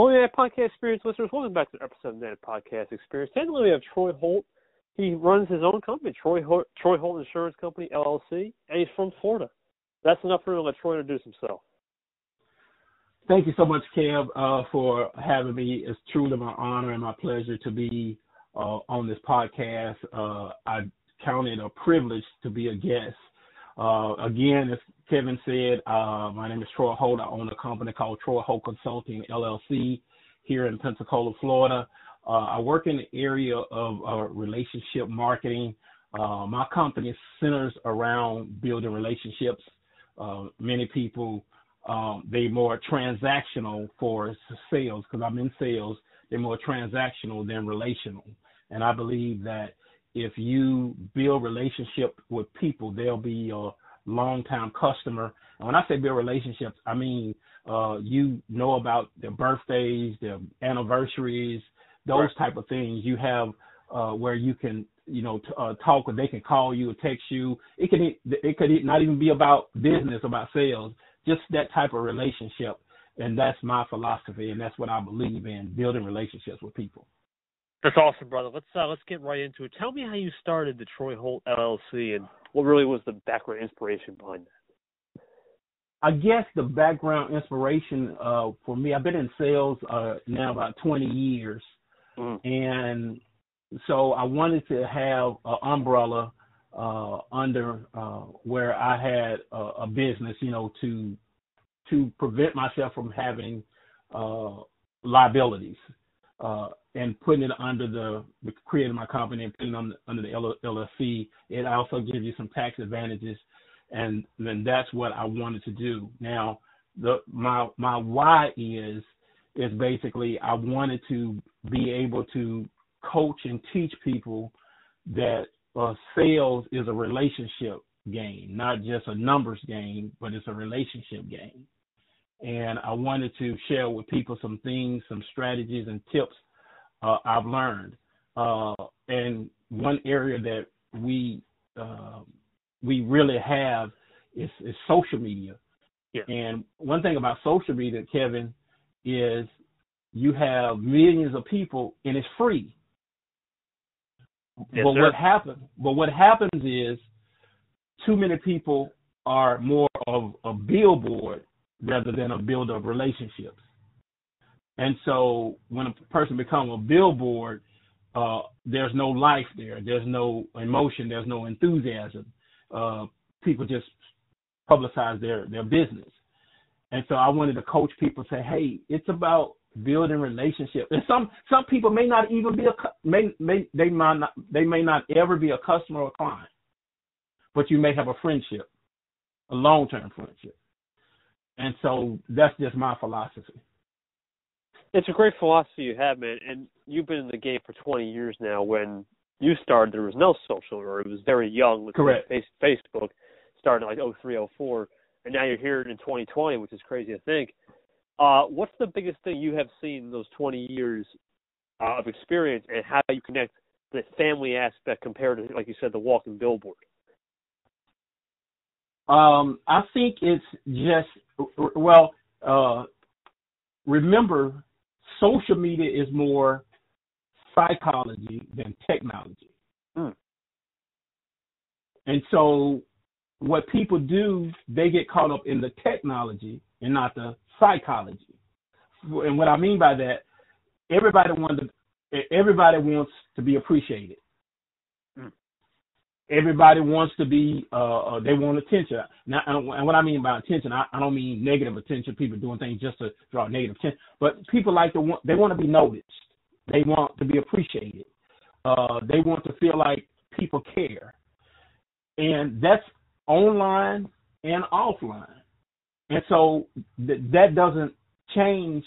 Only Net Podcast Experience listeners, welcome back to episode of Net Podcast Experience. Today we have Troy Holt. He runs his own company, Troy Holt, Troy Holt Insurance Company LLC, and he's from Florida. That's enough for him to let Troy introduce himself. Thank you so much, Kev, uh, for having me. It's truly my honor and my pleasure to be uh, on this podcast. Uh, I count it a privilege to be a guest. Uh, again, as Kevin said, uh, my name is Troy Holt. I own a company called Troy Holt Consulting LLC here in Pensacola, Florida. Uh, I work in the area of relationship marketing. my company centers around building relationships. many people um, they more transactional for sales because I'm in sales. They're more transactional than relational, and I believe that if you build relationship with people, they'll be a long-time customer. And when I say build relationships, I mean uh, you know about their birthdays, their anniversaries, those right. type of things. You have uh, where you can you know t- uh, talk or they can call you or text you. It can it could not even be about business, about sales just that type of relationship. And that's my philosophy, and that's what I believe in building relationships with people. That's awesome, brother. Let's uh, let's get right into it. Tell me how you started the Troy Holt LLC and what really was the background inspiration behind that. I guess the background inspiration uh, for me, I've been in sales uh, now about 20 years, mm. and so I wanted to have an umbrella uh, under uh, where I had a, a, business, you know, to to prevent myself from having uh, liabilities uh, and putting it under the, creating my company and putting it under, under the LLC. It also gives you some tax advantages, and then that's what I wanted to do. Now, the my my why is is basically I wanted to be able to coach and teach people that uh, sales is a relationship game, not just a numbers game, but it's a relationship game. And I wanted to share with people some things, some strategies and tips uh, I've learned. Uh, and one area that we uh, we really have is, is social media. Yeah. And one thing about social media, Kevin, is you have millions of people and it's free. Yes, but sir. what happens? But what happens is too many people are more of a billboard rather than a builder of relationships. And so when a person becomes a billboard, uh, there's no life there. There's no emotion. There's no enthusiasm. Uh, people just publicize their their business. And so I wanted to coach people to say, hey, it's about building relationships. And some some people may not even be a may may they might not they may not ever be a customer or client, but you may have a friendship, a long term friendship. And so that's just my philosophy. It's a great philosophy you have, man. And you've been in the game for 20 years now. When you started, there was no social, or it was very young with Correct. Facebook, started like 03, 04. And now you're here in 2020, which is crazy to think. Uh, what's the biggest thing you have seen in those 20 years uh, of experience, and how you connect the family aspect compared to, like you said, the walking billboard? Um, I think it's just well. Uh, remember, social media is more psychology than technology, mm. and so what people do, they get caught up in the technology and not the psychology. And what I mean by that, everybody wants to, everybody wants to be appreciated. Everybody wants to be, uh, uh, they want attention. Now, and what I mean by attention, I, I don't mean negative attention, people doing things just to draw negative attention, but people like to want, they want to be noticed. They want to be appreciated. Uh, they want to feel like people care. And that's online and offline. And so th- that doesn't change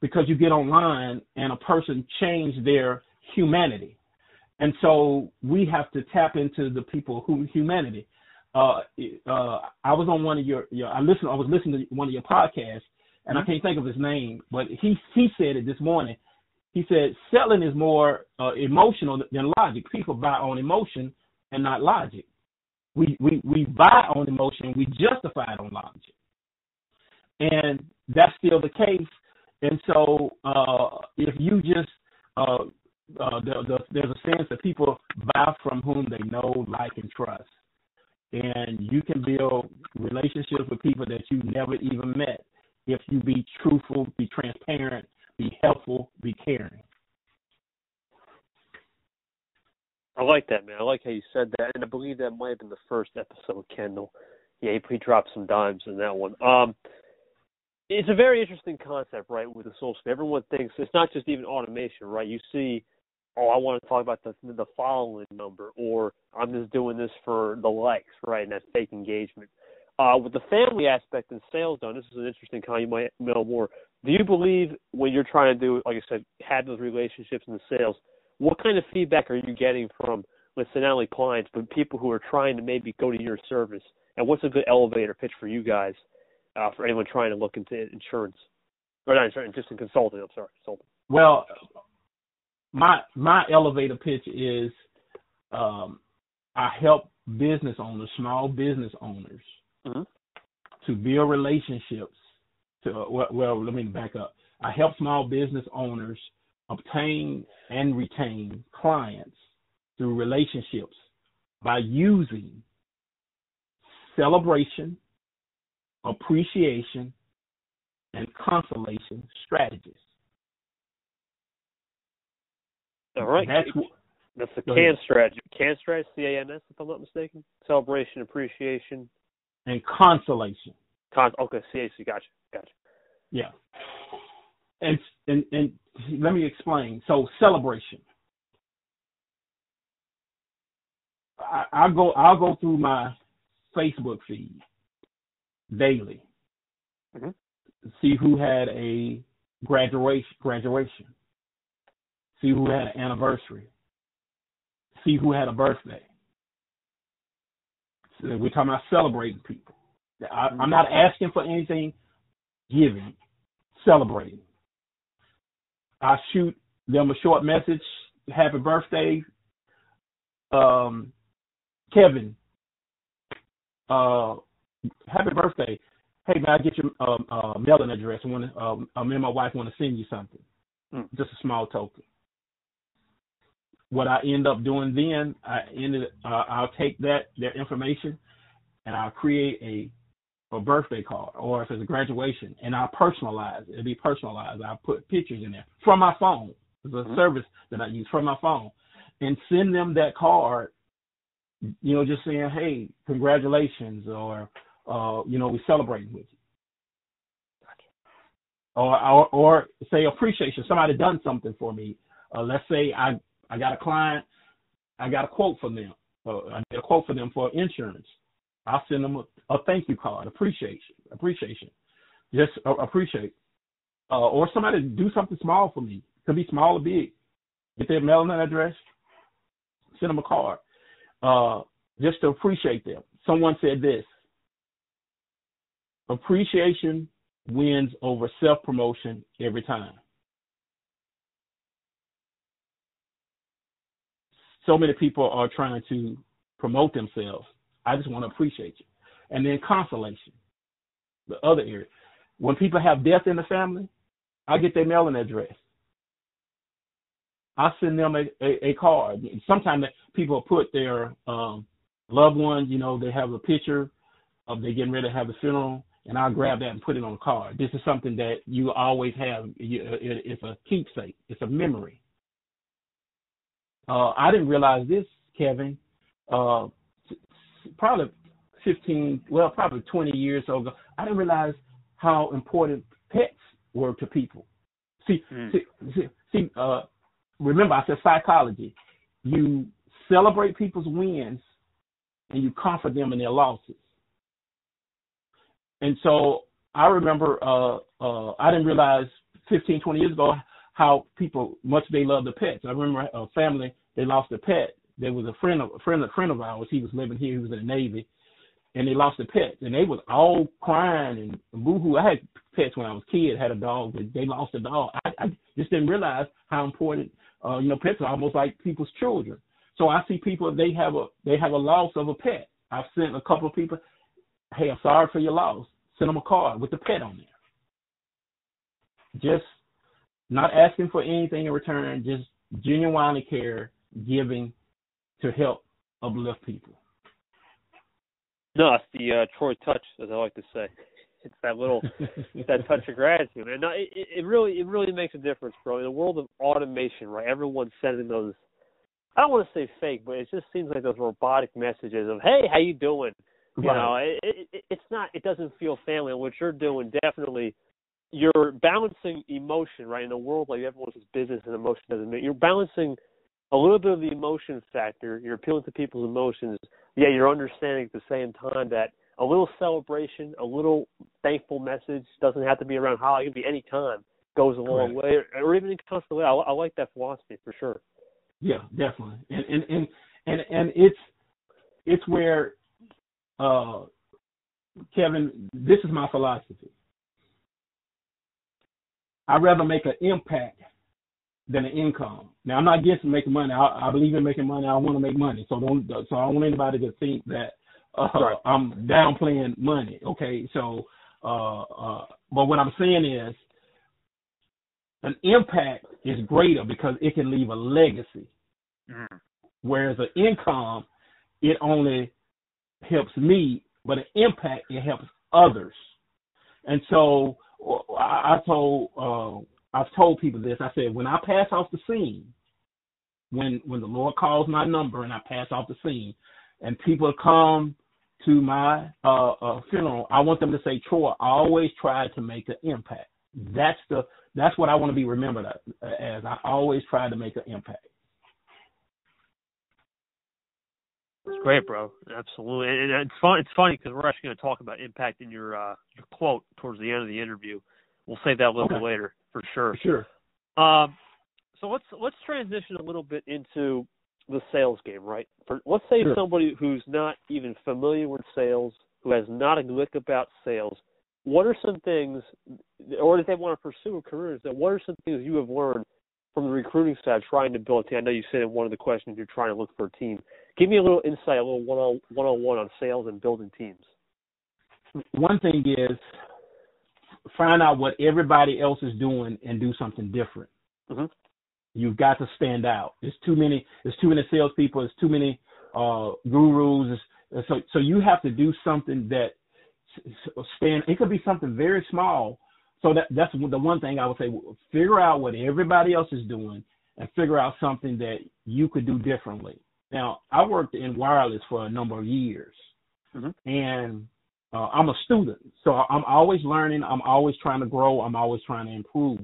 because you get online and a person change their humanity. And so we have to tap into the people who humanity. Uh, uh, I was on one of your, your I listened I was listening to one of your podcasts and I mm-hmm. can't think of his name, but he he said it this morning. He said selling is more uh, emotional than logic. People buy on emotion and not logic. We we we buy on emotion, we justify it on logic and that's still the case. And so uh, if you just uh, uh, the, the, there's a sense that people buy from whom they know, like, and trust, and you can build relationships with people that you never even met if you be truthful, be transparent, be helpful, be caring. I like that, man. I like how you said that, and I believe that might have been the first episode, Kendall. Yeah, he, he dropped some dimes in that one. Um, it's a very interesting concept, right? With the social. everyone thinks it's not just even automation, right? You see, oh, I want to talk about the the following number, or I'm just doing this for the likes, right? And that fake engagement. Uh, with the family aspect and sales done, this is an interesting comment. You might know more. Do you believe when you're trying to do, like I said, have those relationships in the sales? What kind of feedback are you getting from, let's say, not only clients but people who are trying to maybe go to your service? And what's a good elevator pitch for you guys, uh, for anyone trying to look into insurance, or not insurance, just in consulting? I'm sorry, consulting. Well, my my elevator pitch is, um, I help business owners, small business owners, mm-hmm. to build relationships. To well, well, let me back up. I help small business owners obtain and retain clients through relationships by using celebration, appreciation, and consolation strategies. All right. That's, That's the CAN strategy. CAN strategy, C A N S, if I'm not mistaken. Celebration, appreciation, and consolation. Con- okay, C A C. Gotcha. Gotcha. Yeah. And and and let me explain. So celebration. I, I go I'll go through my Facebook feed daily. Mm-hmm. See who had a graduation graduation. See who had an anniversary. See who had a birthday. So we're talking about celebrating people. I, I'm not asking for anything, giving, celebrating. I shoot them a short message. Happy birthday, um, Kevin. Uh, happy birthday. Hey, man, I get your um, uh, mailing address. I want to, um, me and my wife want to send you something. Mm. Just a small token. What I end up doing then, I ended, uh, I'll take that that information, and I'll create a a birthday card or if it's a graduation and I'll personalize it. It'll be personalized. I'll put pictures in there from my phone. It's a mm-hmm. service that I use from my phone. And send them that card, you know, just saying, Hey, congratulations or uh, you know, we celebrating with you. Or, or or say appreciation. Somebody done something for me. Uh, let's say I I got a client, I got a quote from them. Uh, I got a quote for them for insurance. I'll send them a, a thank you card, appreciation, appreciation, just uh, appreciate. Uh, or somebody do something small for me. It could be small or big. Get their mailing address, send them a card, uh, just to appreciate them. Someone said this: appreciation wins over self promotion every time. So many people are trying to promote themselves I just want to appreciate you. And then consolation, the other area. When people have death in the family, I get their mailing address. I send them a, a, a card. Sometimes people put their um, loved ones, you know, they have a picture of they getting ready to have a funeral, and I'll grab that and put it on a card. This is something that you always have. It's a keepsake. It's a memory. Uh, I didn't realize this, Kevin. Uh, probably 15, well, probably 20 years ago, I didn't realize how important pets were to people. See, mm. see, see, see uh, remember I said psychology. You celebrate people's wins and you comfort them in their losses. And so I remember uh, uh, I didn't realize 15, 20 years ago how people much they love the pets. I remember a family they lost a pet there was a friend of a friend a friend of ours. He was living here. He was in the Navy, and they lost a pet, and they was all crying and boohoo. I had pets when I was a kid. Had a dog, but they lost a dog. I, I just didn't realize how important. Uh, you know, pets are almost like people's children. So I see people they have a they have a loss of a pet. I've sent a couple of people, hey, I'm sorry for your loss. Send them a card with the pet on there. Just not asking for anything in return, just genuinely care, giving to help uplift people. No, it's the uh, Troy touch, as I like to say. It's that little that touch of gratitude, and no, it, it really it really makes a difference, bro. In the world of automation, right? Everyone's sending those. I don't want to say fake, but it just seems like those robotic messages of "Hey, how you doing?" You right. know, it, it, it's not. It doesn't feel family. And what you're doing definitely, you're balancing emotion, right? In a world like everyone's business and emotion doesn't mean you're balancing a little bit of the emotion factor. You're appealing to people's emotions. Yeah, you're understanding at the same time that a little celebration, a little thankful message doesn't have to be around holiday. It can be any time. Goes a long way, or, or even in constant way. I, I like that philosophy for sure. Yeah, definitely, and and and and, and it's it's where, uh, Kevin, this is my philosophy. I'd rather make an impact than an income. Now, I'm not against making money. I, I believe in making money. I want to make money. So don't. So I don't want anybody to think that uh, right. I'm downplaying money. Okay, so uh, uh, but what I'm saying is an impact is greater because it can leave a legacy. Mm. Whereas an income, it only helps me, but an impact it helps others. And so I, told uh, I've told people this. I said when I pass off the scene, when when the Lord calls my number and I pass off the scene, and people come to my uh, uh, funeral, I want them to say, Troy, I always tried to make an impact. That's the that's what I want to be remembered as. I always tried to make an impact. It's great, bro. Absolutely, and it's fun. It's funny because we're actually going to talk about impact in your uh, your quote towards the end of the interview. We'll save that a little okay. bit later for sure. Sure. Um, so let's let's transition a little bit into the sales game, right? For let's say sure. somebody who's not even familiar with sales, who has not a lick about sales, what are some things, or if they want to pursue a career, that what are some things you have learned from the recruiting side, trying to build a team? I know you said in one of the questions you're trying to look for a team. Give me a little insight, a little one on one on one on sales and building teams. One thing is find out what everybody else is doing and do something different. Mm-hmm. You've got to stand out. There's too many. There's too many salespeople. There's too many uh, gurus. So so you have to do something that stand. It could be something very small. So that that's the one thing I would say. Figure out what everybody else is doing and figure out something that you could do differently. Now I worked in wireless for a number of years, mm-hmm. and uh, I'm a student, so I'm always learning. I'm always trying to grow. I'm always trying to improve.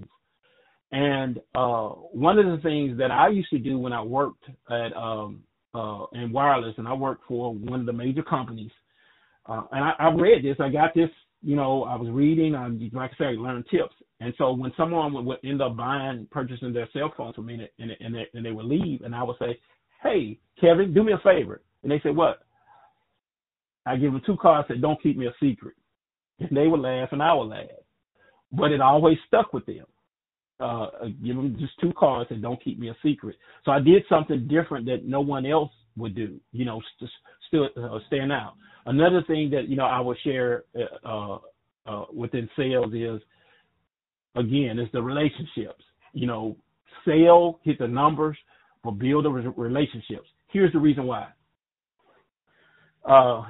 And uh, one of the things that I used to do when I worked at um, uh, in wireless, and I worked for one of the major companies, uh, and I, I read this. I got this. You know, I was reading. I, like I said, I learned tips. And so when someone would, would end up buying, purchasing their cell phone from me, and, and, they, and they would leave, and I would say, "Hey, Kevin, do me a favor." And they said, "What?" I give them two cards that don't keep me a secret. And they would laugh and I would laugh. But it always stuck with them. Uh, give them just two cards and don't keep me a secret. So I did something different that no one else would do, you know, still uh, stand out. Another thing that, you know, I would share uh, uh, within sales is, again, is the relationships. You know, sell, hit the numbers, but build relationships. Here's the reason why. Uh,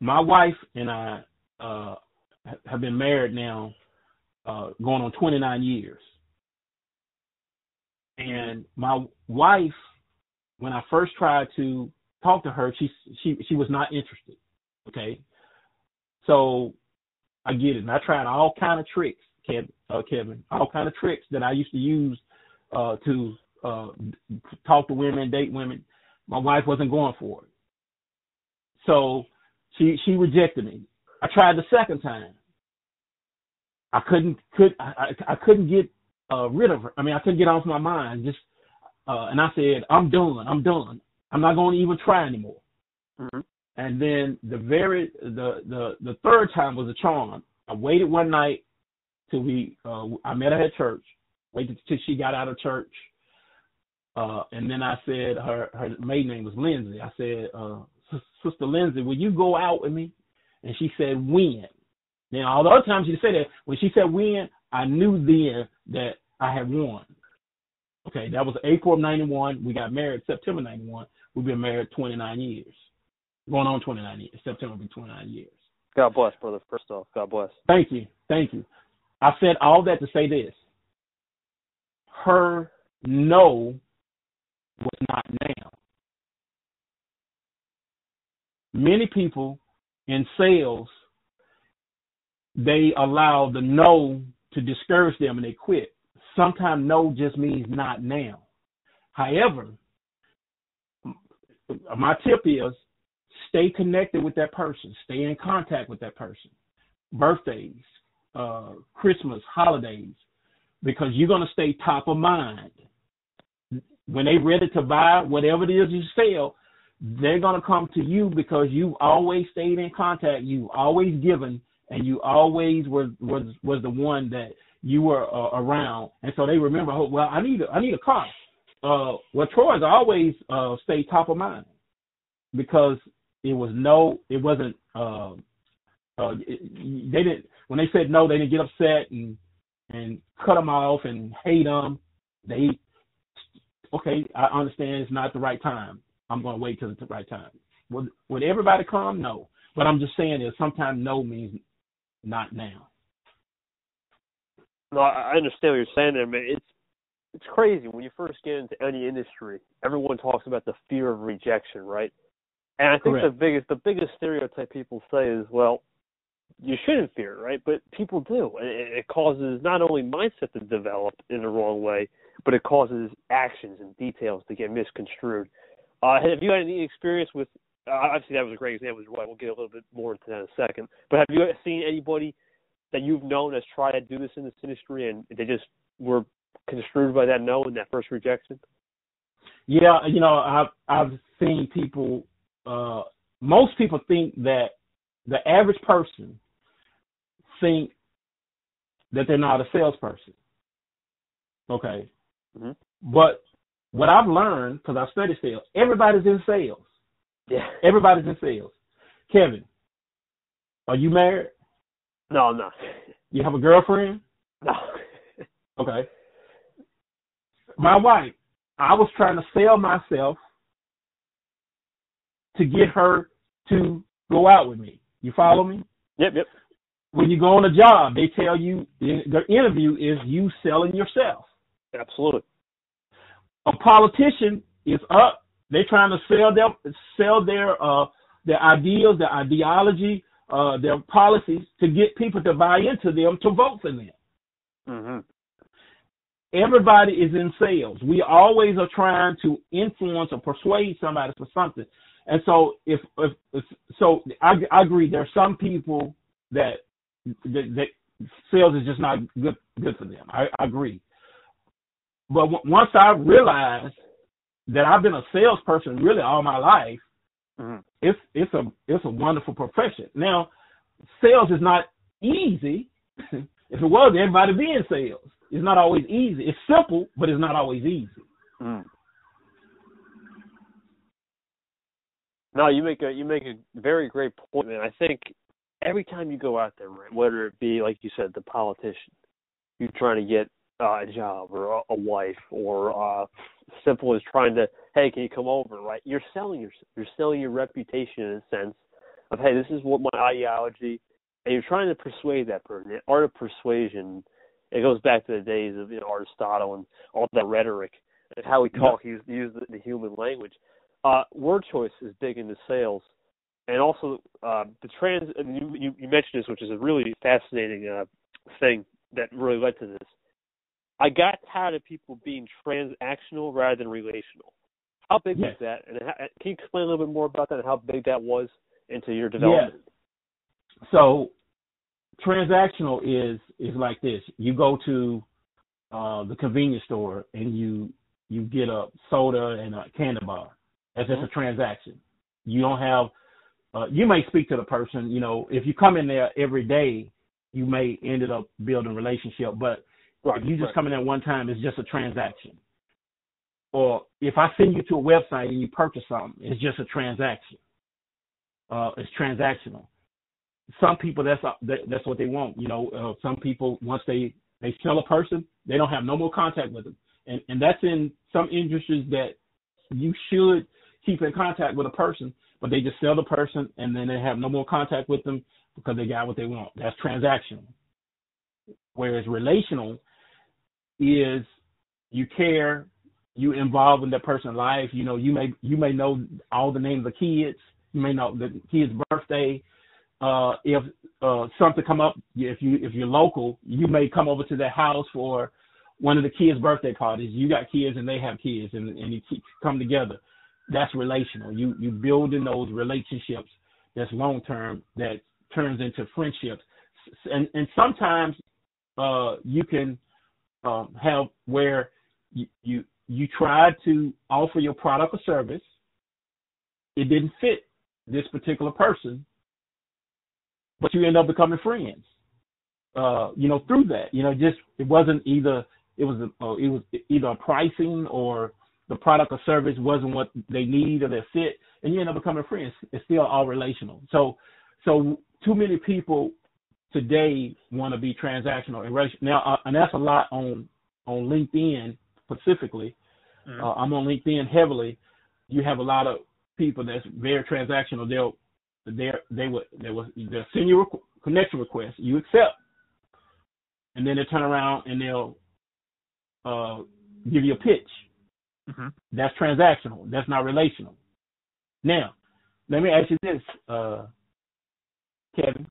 my wife and I uh, have been married now, uh, going on 29 years. And my wife, when I first tried to talk to her, she she she was not interested. Okay, so I get it. And I tried all kind of tricks, Kevin, uh, Kevin, all kind of tricks that I used to use uh, to uh, talk to women, date women. My wife wasn't going for it. So she she rejected me. I tried the second time. I couldn't could I, I couldn't get uh, rid of her. I mean, I couldn't get off my mind. Just uh, and I said, I'm done. I'm done. I'm not going to even try anymore. Mm-hmm. And then the very the the the third time was a charm. I waited one night till we uh, I met her at church. Waited till she got out of church. Uh, and then I said her her maiden name was Lindsay. I said, uh, Sister Lindsay, will you go out with me? And she said, when? Now, all the other times she said that, when she said when, I knew then that I had won. Okay, that was April of 91. We got married September 91. We've been married 29 years. Going on 29 years. September will be 29 years. God bless, brother. First off, God bless. Thank you. Thank you. I said all that to say this. Her no was not now. Many people in sales, they allow the no to discourage them and they quit. Sometimes no just means not now. However, my tip is stay connected with that person, stay in contact with that person. Birthdays, uh, Christmas, holidays, because you're going to stay top of mind. When they're ready to buy whatever it is you sell, they're going to come to you because you've always stayed in contact, you've always given, and you always was was was the one that you were uh, around, and so they remember. Oh, well, I need a, I need a car. Uh, well, Troy's always uh, stayed top of mind because it was no, it wasn't. Uh, uh, it, they didn't when they said no, they didn't get upset and and cut them off and hate them. They okay, I understand it's not the right time. I'm going to wait till the right time. Would would everybody come? No, but I'm just saying is sometimes no means not now. No, I understand what you're saying there, man. It's it's crazy when you first get into any industry. Everyone talks about the fear of rejection, right? And I think Correct. the biggest the biggest stereotype people say is, well, you shouldn't fear, right? But people do, and it, it causes not only mindset to develop in the wrong way, but it causes actions and details to get misconstrued. Uh, have you had any experience with? Uh, obviously, that was a great example. We'll get a little bit more into that in a second. But have you seen anybody that you've known has tried to do this in this industry and they just were construed by that no and that first rejection? Yeah, you know, I've I've seen people. Uh, most people think that the average person think that they're not a salesperson. Okay, Mhm. but what I've learned because I studied sales, everybody's in sales. Yeah. Everybody's in sales. Kevin, are you married? No, no, You have a girlfriend? no. Okay. My wife, I was trying to sell myself to get her to go out with me. You follow me? Yep, yep. When you go on a job, they tell you the interview is you selling yourself. Absolutely. A politician is up. They're trying to sell their sell their uh their ideals, their ideology, uh their policies to get people to buy into them to vote for them. hmm everybody is in sales. We always are trying to influence or persuade somebody for something. And so if, if, if so I, I agree there are some people that, that that sales is just not good good for them. I, I agree. But w- once I realized that I've been a salesperson really all my life, hmm it's it's a it's a wonderful profession. Now, sales is not easy. if it was, everybody be in sales. It's not always easy. It's simple, but it's not always easy. Mm. No, you make a you make a very great point, man. I think every time you go out there, right, whether it be like you said, the politician, you're trying to get uh, a job or a, a wife, or uh, simple as trying to, hey, can you come over, right? You're selling your you're selling your reputation in a sense of, hey, this is what my ideology, and you're trying to persuade that person. The art of persuasion. It goes back to the days of you know Aristotle and all that rhetoric and how we talk. Use use the, the human language. Uh, word choice is big into sales, and also uh, the trans. And you, you you mentioned this, which is a really fascinating uh, thing that really led to this. I got tired of people being transactional rather than relational. How big Yes. was that? And how, can you explain a little bit more about that and how big that was into your development? So transactional is is like this. You go to uh the convenience store and you you get a soda and a candy bar. That's just a transaction. You don't have uh you may speak to the person, you know, if you come in there every day, you may ended up building a relationship, but Right. if you just right. come in there one time, it's just a transaction. Or if I send you to a website and you purchase something, it's just a transaction. Uh, it's transactional. Some people that's that, that's what they want. You know, uh, some people once they they sell a person, They don't have no more contact with them, and and that's in some industries that you should keep in contact with a person, but they just sell the person and then they have no more contact with them because they got what they want. That's transactional. Whereas relational is you care, you involve in that person's life. You know, you may you may know all the names of kids, you may know the kid's birthday. Uh, if uh, something come up, if you if you're local, you may come over to their house for one of the kids' birthday parties. You got kids and they have kids, and and you come together. That's relational. You you building those relationships that's long term that turns into friendships, and and sometimes uh, you can um, have where you, you you tried to offer your product or service, it didn't fit this particular person, but you end up becoming friends. Uh, you know, through that, you know, just it wasn't either it was a, uh, it was either a pricing or the product or service wasn't what they need or their fit, and you end up becoming friends. It's still all relational. So, so too many people today want to be transactional and now, uh, and that's a lot on on LinkedIn specifically. Mm-hmm. Uh, I'm on LinkedIn heavily. You have a lot of people that's very transactional. They'll they they would they will they'll send you a connection request. You accept, and then they turn around and they'll uh, give you a pitch. Mm-hmm. That's transactional. That's not relational. Now, let me ask you this, uh, Kevin.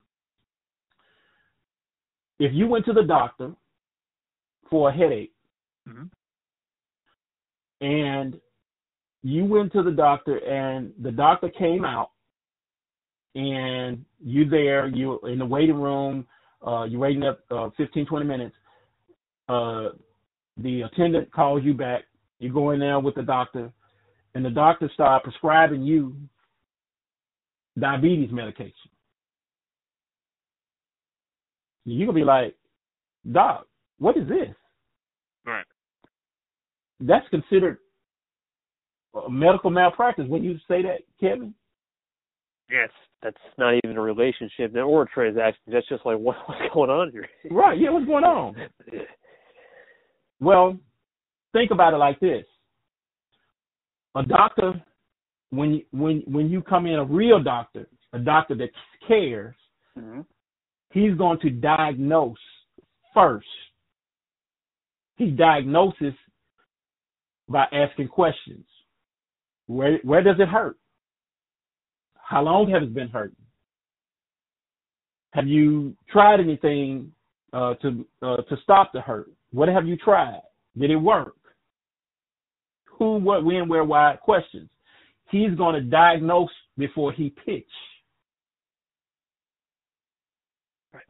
If you went to the doctor for a headache, mm-hmm. and you went to the doctor and the doctor came out and you there you in the waiting room uh you're waiting up uh 15 20 minutes uh the attendant calls you back. You go in there with the doctor and the doctor start prescribing you diabetes medication you're gonna be like doc what is this right that's considered medical malpractice. When you say that, Kevin? Yes, that's not even a relationship or a transaction. That's just like what, what's going on here. right. Yeah. What's going on? well, think about it like this: a doctor, when when when you come in, a real doctor, a doctor that cares, mm-hmm. He's going to diagnose first. He diagnoses by asking questions. Where where does it hurt? How long has it been hurting? Have you tried anything uh, to uh, to stop the hurt? What have you tried? Did it work? Who, what, when, where, why? Questions. He's going to diagnose before he pitch. Right.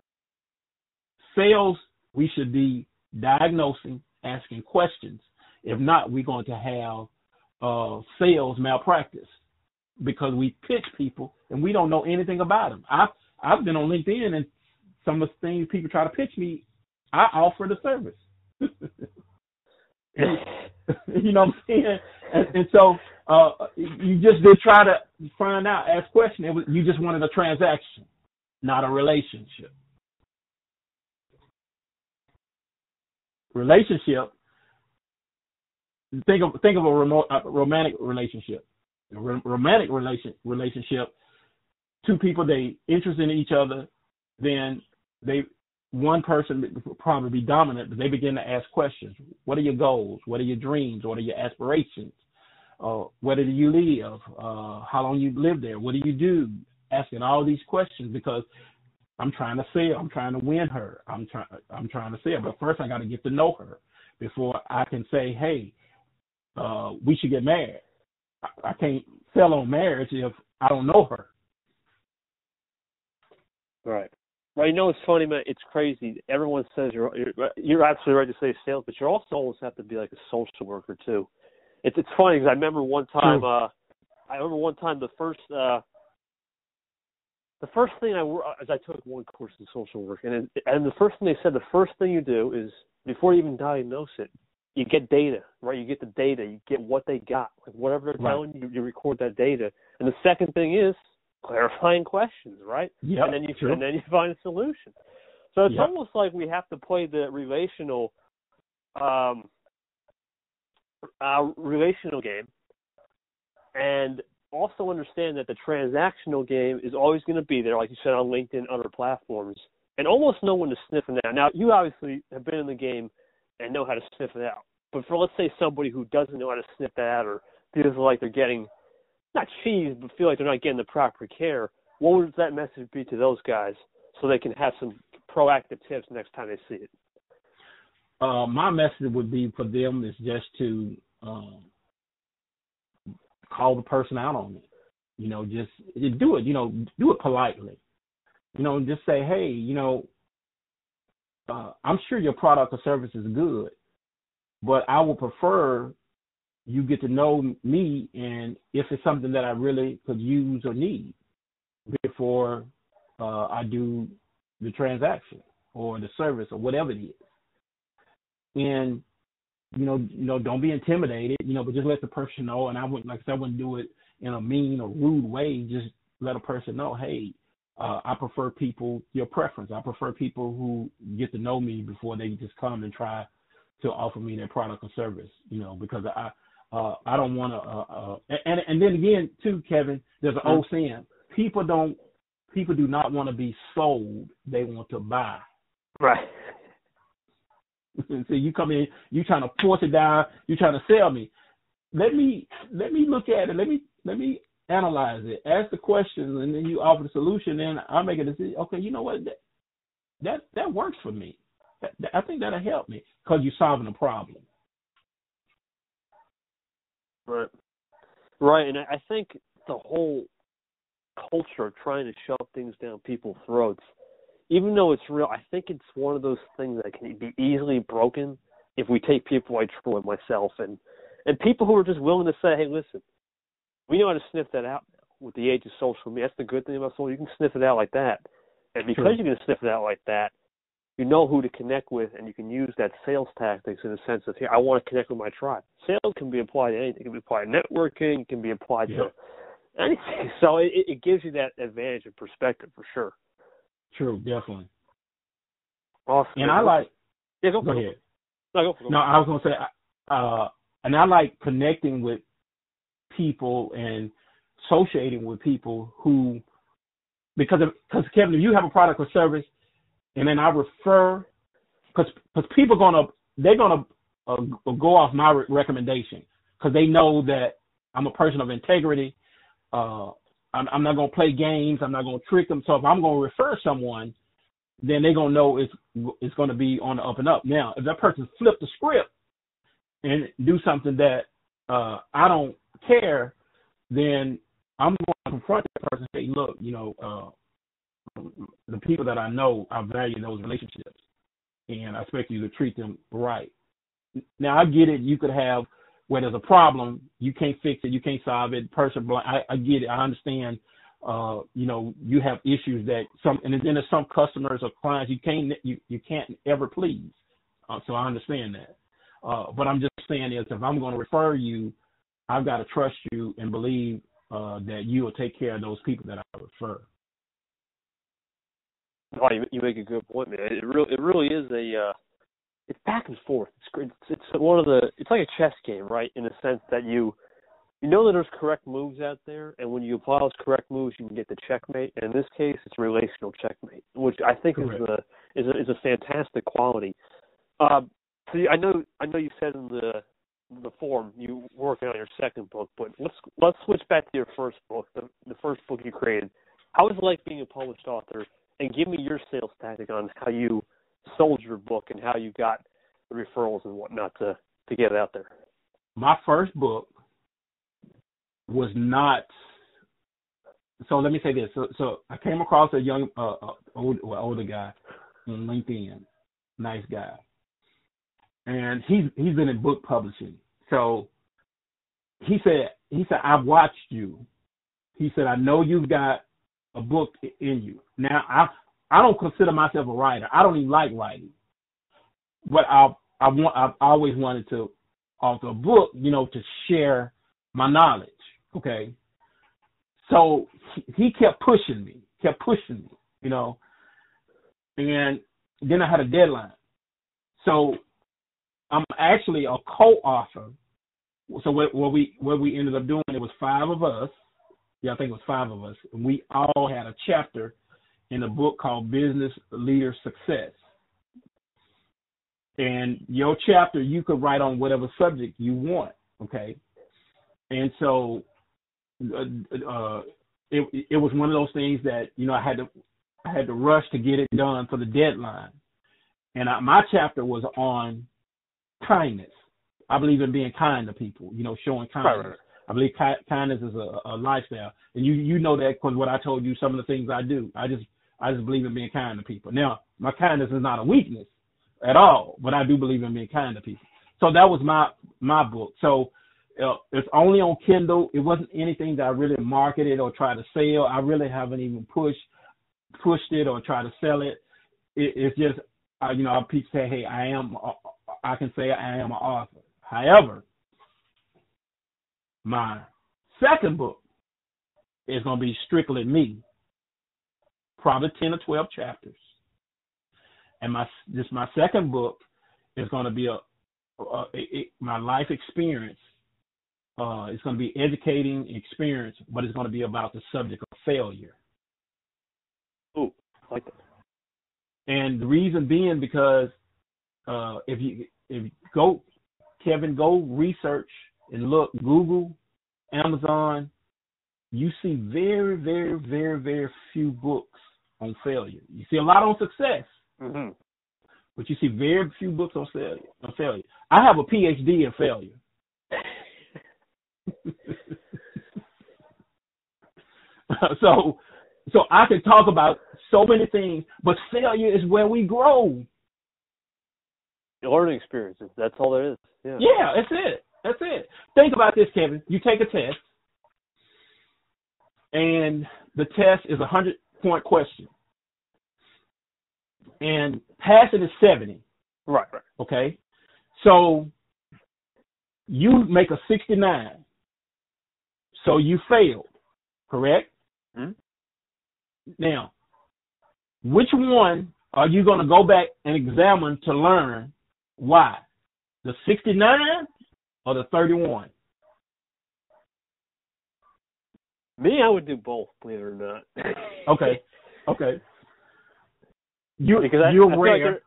Sales, we should be diagnosing, asking questions, if not, we're going to have uh, sales malpractice because we pitch people and we don't know anything about them. I've I've been on LinkedIn and some of the things people try to pitch me, I offer the service. you know what I'm saying? And, and so uh, you just did try to find out, ask questions. You just wanted a transaction, not a relationship. Relationship think of think of a remote a romantic relationship. A romantic relation relationship. Two people they interested in each other, then they one person probably be dominant, but they begin to ask questions. What are your goals? What are your dreams? What are your aspirations? Uh, where do you live? Uh, how long you live there? What do you do? Asking all these questions because I'm trying to sell. I'm trying to win her. I'm trying. I'm trying to sell. But first, I got to get to know her before I can say, "Hey, uh, we should get married. I, I can't sell on marriage if I don't know her. Right. Well, you know it's funny, man. It's crazy. Everyone says you're you're, you're absolutely right to say sales, but you also almost have to be like a social worker too. It's it's funny because I remember one time. uh I remember one time the first uh the first thing I as I took one course in social work, and it, and the first thing they said, the first thing you do is before you even diagnose it, you get data, right? You get the data, you get what they got, like whatever they're right. telling you, you record that data. And the second thing is clarifying questions, right? Yeah. And then you true. and then you find a solution. So it's yep. almost like we have to play the relational um, a relational game, and also understand that the transactional game is always going to be there, like you said on LinkedIn, other platforms, and almost no one is sniffing that. out. Now, you obviously have been in the game and know how to sniff it out. But for let's say somebody who doesn't know how to sniff that or feels like they're getting not cheese, but feel like they're not getting the proper care, what would that message be to those guys so they can have some proactive tips next time they see it? Uh, my message would be for them is just to um, call the person out on it. You know, just do it. You know, do it politely. You know, just say, hey, you know, uh, I'm sure your product or service is good, but I would prefer you get to know me and if it's something that I really could use or need before uh, I do the transaction or the service or whatever it is. And you know, you know, don't be intimidated, you know, but just let the person know. And I wouldn't, like I said, I wouldn't do it in a mean or rude way. Just let a person know, hey, uh, I prefer people your preference. I prefer people who get to know me before they just come and try to offer me their product or service. You know, because I uh, I don't want to. Uh, uh, and and then again, too, Kevin, there's an old saying: people don't people do not want to be sold; they want to buy. Right. so you come in, you trying to force it down, you trying to sell me. Let me let me look at it. Let me let me analyze it, ask the questions, and then you offer the solution. And I make a decision. Okay, you know what? That that, that works for me. That, that, I think that'll help me because you're solving a problem. Right. Right, and I think the whole culture of trying to shove things down people's throats, even though it's real, I think it's one of those things that can be easily broken if we take people like Troy, myself, and and people who are just willing to say, "Hey, listen, we know how to sniff that out with the age of social media. That's the good thing about social. You can sniff it out like that, and because sure. you can sniff it out like that, you know who to connect with, and you can use that sales tactics in the sense of here, I want to connect with my tribe. Sales can be applied to anything. It can be applied to networking. It can be applied yeah. to anything. So it, it gives you that advantage of perspective for sure. True, definitely. Awesome. And I like. Yeah, go, go ahead. No, go, go. no, I was gonna say, uh, and I like connecting with people and associating with people who, because because Kevin, if you have a product or service and then I refer because because people gonna they're gonna uh, go off my re- recommendation because they know that I'm a person of integrity. Uh, I'm, I'm not gonna play games. I'm not gonna trick them. So if I'm gonna refer someone, then they're gonna know it's it's gonna be on the up and up. Now, if that person flip the script and do something that uh, I don't care, then I'm going to confront that person and say, look, you know, uh, the people that I know, I value those relationships, and I expect you to treat them right. Now I get it. You could have where there's a problem, you can't fix it, you can't solve it. Person, I, I get it. I understand. Uh, you know, you have issues that some, and then there's some customers or clients you can't you you can't ever please. Uh, so I understand that. Uh, but I'm just saying is if I'm going to refer you, I've got to trust you and believe uh, that you will take care of those people that I refer. Oh, you, make a good point, man. It really, it really is a, uh, it's back and forth. It's great. It's, it's one of the, it's like a chess game, right? In the sense that you, you know that there's correct moves out there, and when you apply those correct moves, you can get the checkmate. And in this case, it's relational checkmate, which I think correct. is a is a is a fantastic quality. Um, so I know I know you said in the the form you were working on your second book, but let's let's switch back to your first book, the the first book you created. How was it like being a published author? and give me your sales tactic on how you sold your book and how you got the referrals and whatnot to to get it out there. My first book was not. So let me say this. So, so I came across a young, uh, uh old, well, older guy on LinkedIn, nice guy, and he's he's been in book publishing. So he said he said I've watched you. He said I know you've got a book in you. Now, I I don't consider myself a writer. I don't even like writing, but I I want I've always wanted to author a book, you know, to share my knowledge. Okay, so he kept pushing me, kept pushing me, you know, and then I had a deadline. So I'm actually a co-author. So what, what we what we ended up doing, it was five of us. Yeah, I think it was five of us. And we all had a chapter in a book called Business Leader Success. And your chapter, you could write on whatever subject you want. Okay. And so uh, uh, it it was one of those things that you know I had to I had to rush to get it done for the deadline. And I, my chapter was on kindness. I believe in being kind to people, you know, showing kindness. Right. I believe ki- kindness is a, a lifestyle, and you you know that because what I told you, some of the things I do, I just I just believe in being kind to people. Now, my kindness is not a weakness at all, but I do believe in being kind to people. So that was my my book. So uh, it's only on Kindle. It wasn't anything that I really marketed or tried to sell. I really haven't even pushed pushed it or tried to sell it. it it's just uh, you know people say, hey, I am. I can say I am an author. However, my second book is going to be strictly me, probably ten or twelve chapters, and my this my second book is going to be a, a, a my life experience uh, it's going to be educating experience, but it's going to be about the subject of failure. Ooh, I like that. And the reason being because uh, if you if you go, Kevin, go research and look, Google, Amazon, you see very, very, very, very few books on failure. You see a lot on success, mm-hmm. but you see very few books on failure. On failure. I have a PhD in failure. so so I can talk about so many things, but failure is where we grow. Learning experiences. That's all there is. Yeah. Yeah, that's it. That's it. Think about this, Kevin. You take a test, and the test is a hundred point question, and passing is seventy. Right. Right. Okay. So you make a sixty nine. So you failed, correct? Mm-hmm. Now, which one are you going to go back and examine to learn why? The 69 or the 31? Me, I would do both, believe it or not. okay. Okay. You, because I, you're I rare. Like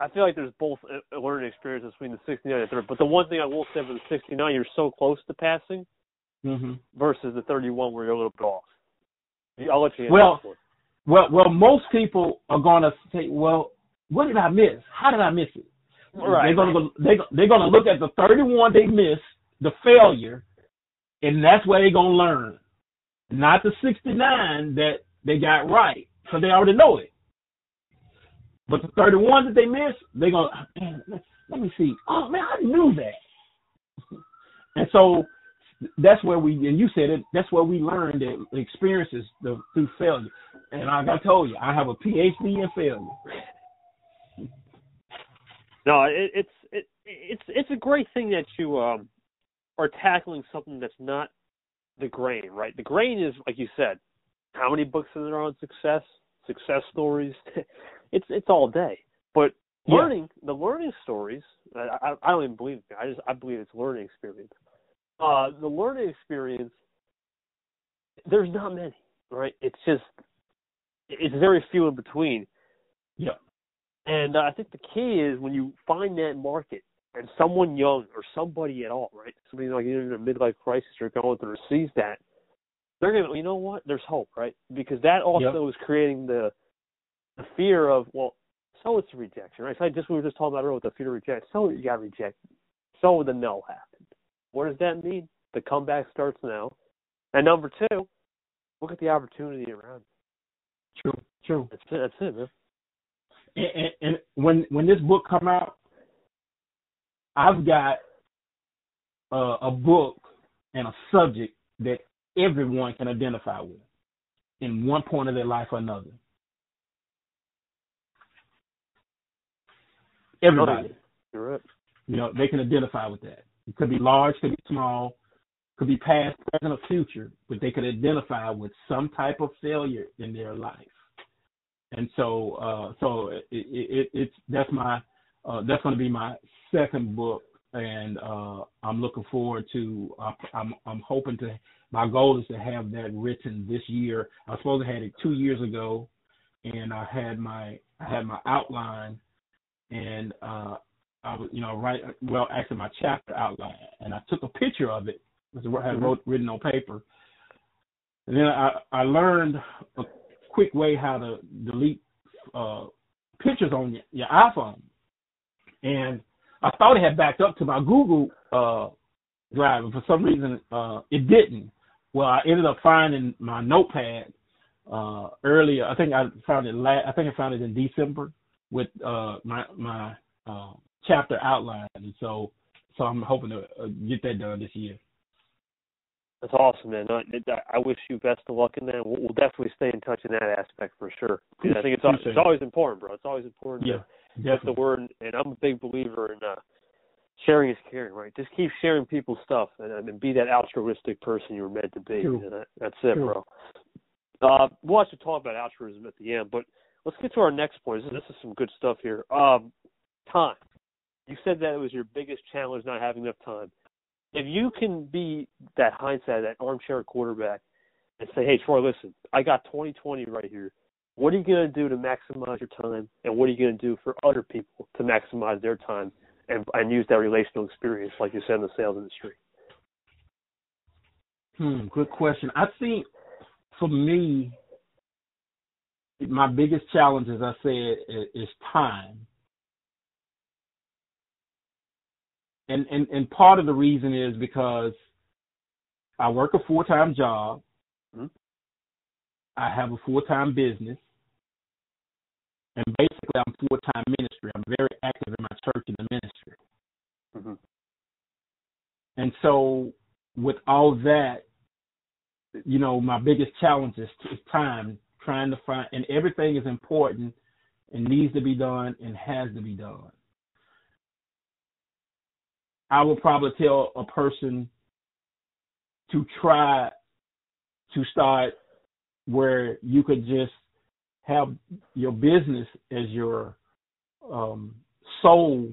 I feel like there's both a learning experience between the 69 and 30. But the one thing I will say for the 69, you're so close to passing mm-hmm. versus the 31 where you're a little bit off. I'll let you. Well, well, well. Most people are going to say, "Well, what did I miss? How did I miss it?" Right. They're going to go, they they're going to look at the 31 they missed, the failure, and that's where they're going to learn, not the 69 that they got right, So they already know it. But the 31 that they missed, they're going, to, let me see. Oh man, I knew that. And so that's where we and you said it. That's where we learned that experiences the, through failure. And like I told you, I have a PhD in failure. No, it, it's it, it's it's a great thing that you um, are tackling something that's not the grain, right? The grain is like you said. How many books are there on success, success stories? it's it's all day. But learning yeah. the learning stories, I, I don't even believe it. I just I believe it's learning experience uh, the learning experience, there's not many, right? It's just, it's very few in between. Yeah. And uh, I think the key is when you find that market and someone young or somebody at all, right? Somebody like in a midlife crisis or going through sees that, they're gonna, you know what? There's hope, right? Because that also yep. is creating the the fear of, well, so it's rejection, right? So I just we were just talking about earlier with the fear of rejection. So you got rejected. So the no happened. What does that mean? The comeback starts now. And number two, look at the opportunity around. True, true. That's it. That's it, man. And, and, and when when this book come out, I've got uh, a book and a subject that everyone can identify with in one point of their life or another. Everybody. You're right. You know, they can identify with that. It could be large, could be small, could be past, present, or future, but they could identify with some type of failure in their life. And so, uh, so it, it, it's that's my uh, that's going to be my second book, and uh, I'm looking forward to. Uh, I'm I'm hoping to. My goal is to have that written this year. I was supposed to have it two years ago, and I had my I had my outline, and uh, I was you know right well actually my chapter outline, and I took a picture of it. It was I had mm-hmm. wrote written on paper, and then I I learned a quick way how to delete uh, pictures on your, your iPhone and I thought it had backed up to my Google uh, Drive, and for some reason uh, it didn't. Well, I ended up finding my notepad uh, earlier. I think I found it. La- I think I found it in December with uh, my my uh, chapter outline, and so so I'm hoping to uh, get that done this year. That's awesome, man. I, I wish you best of luck in that. We'll, we'll definitely stay in touch in that aspect for sure. I think it's it's always important, bro. It's always important. Yeah. That's the word, and I'm a big believer in uh, sharing is caring, right? Just keep sharing people's stuff and, and be that altruistic person you're meant to be. True. That, that's it, True. bro. Uh, we'll actually talk about altruism at the end, but let's get to our next point. This is, this is some good stuff here. Um, time. You said that it was your biggest challenge not having enough time. If you can be that hindsight, that armchair quarterback, and say, "Hey, Troy, listen, I got 2020 right here. What are you going to do to maximize your time, and what are you going to do for other people to maximize their time and, and use that relational experience, like you said in the sales industry? Hmm, good question. I think for me, my biggest challenge, as I said, is time. And, and and part of the reason is because I work a full time job. Mm-hmm. I have a full time business. And basically, I'm full time ministry. I'm very active in my church and the ministry. Mm-hmm. And so, with all that, you know, my biggest challenge is, is time, trying to find, and everything is important and needs to be done and has to be done. I would probably tell a person to try to start where you could just have your business as your um, sole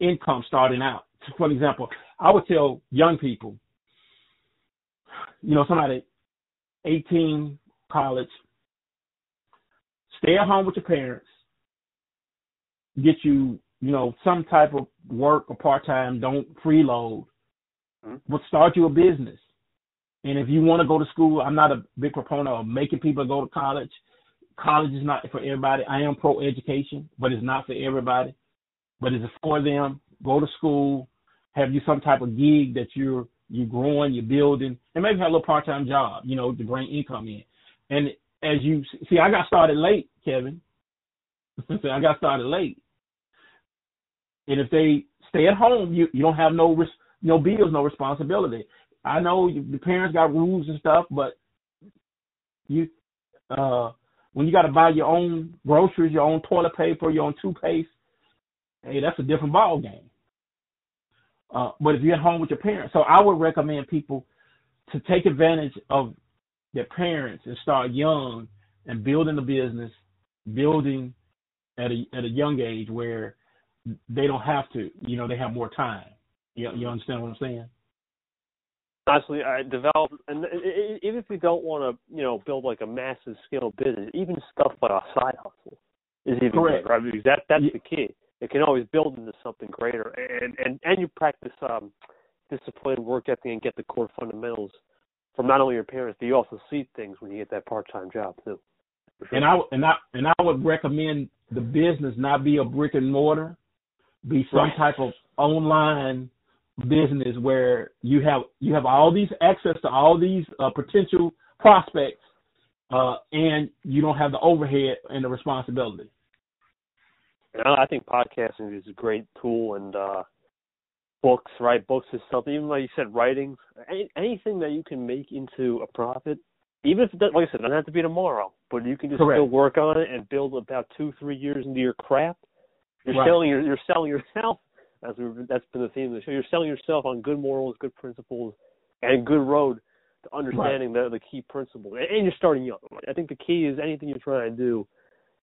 income starting out. For example, I would tell young people, you know, somebody 18, college, stay at home with your parents, get you, you know, some type of work or part time, don't freeload, mm-hmm. but start you a business. And if you want to go to school, I'm not a big proponent of making people go to college college is not for everybody. I am pro education, but it's not for everybody. But it's for them. Go to school, have you some type of gig that you're you're growing, you're building, and maybe have a little part time job, you know, to bring income in. And as you see, I got started late, Kevin. I got started late. And if they stay at home, you you don't have no res- no bills, no responsibility. I know the parents got rules and stuff, but you uh when you got to buy your own groceries, your own toilet paper, your own toothpaste, hey, that's a different ball game. Uh, but if you're at home with your parents, so I would recommend people to take advantage of their parents and start young and building a business, building at a at a young age where they don't have to, you know, they have more time. You, you understand what I'm saying? Honestly, I develop, and even if you don't want to, you know, build like a massive scale business, even stuff like a side hustle is even Correct. good, right? Because that that's yeah. the key. It can always build into something greater, and and and you practice um, discipline, work ethic, and get the core fundamentals from not only your parents, but you also see things when you get that part time job too. Sure. And I and I and I would recommend the business not be a brick and mortar, be some right. type of online business where you have you have all these access to all these uh, potential prospects, uh, and you don't have the overhead and the responsibility. I think podcasting is a great tool, and uh, books, right? Books is something. Even like you said, writing, any, anything that you can make into a profit. Even if, it like I said, it doesn't have to be tomorrow, but you can just Correct. still work on it and build about two, three years into your craft. You're right. selling, your, you're selling yourself as we that's been the theme of the show. You're selling yourself on good morals, good principles, and good road to understanding right. the the key principles. And, and you're starting young. I think the key is anything you're trying to do,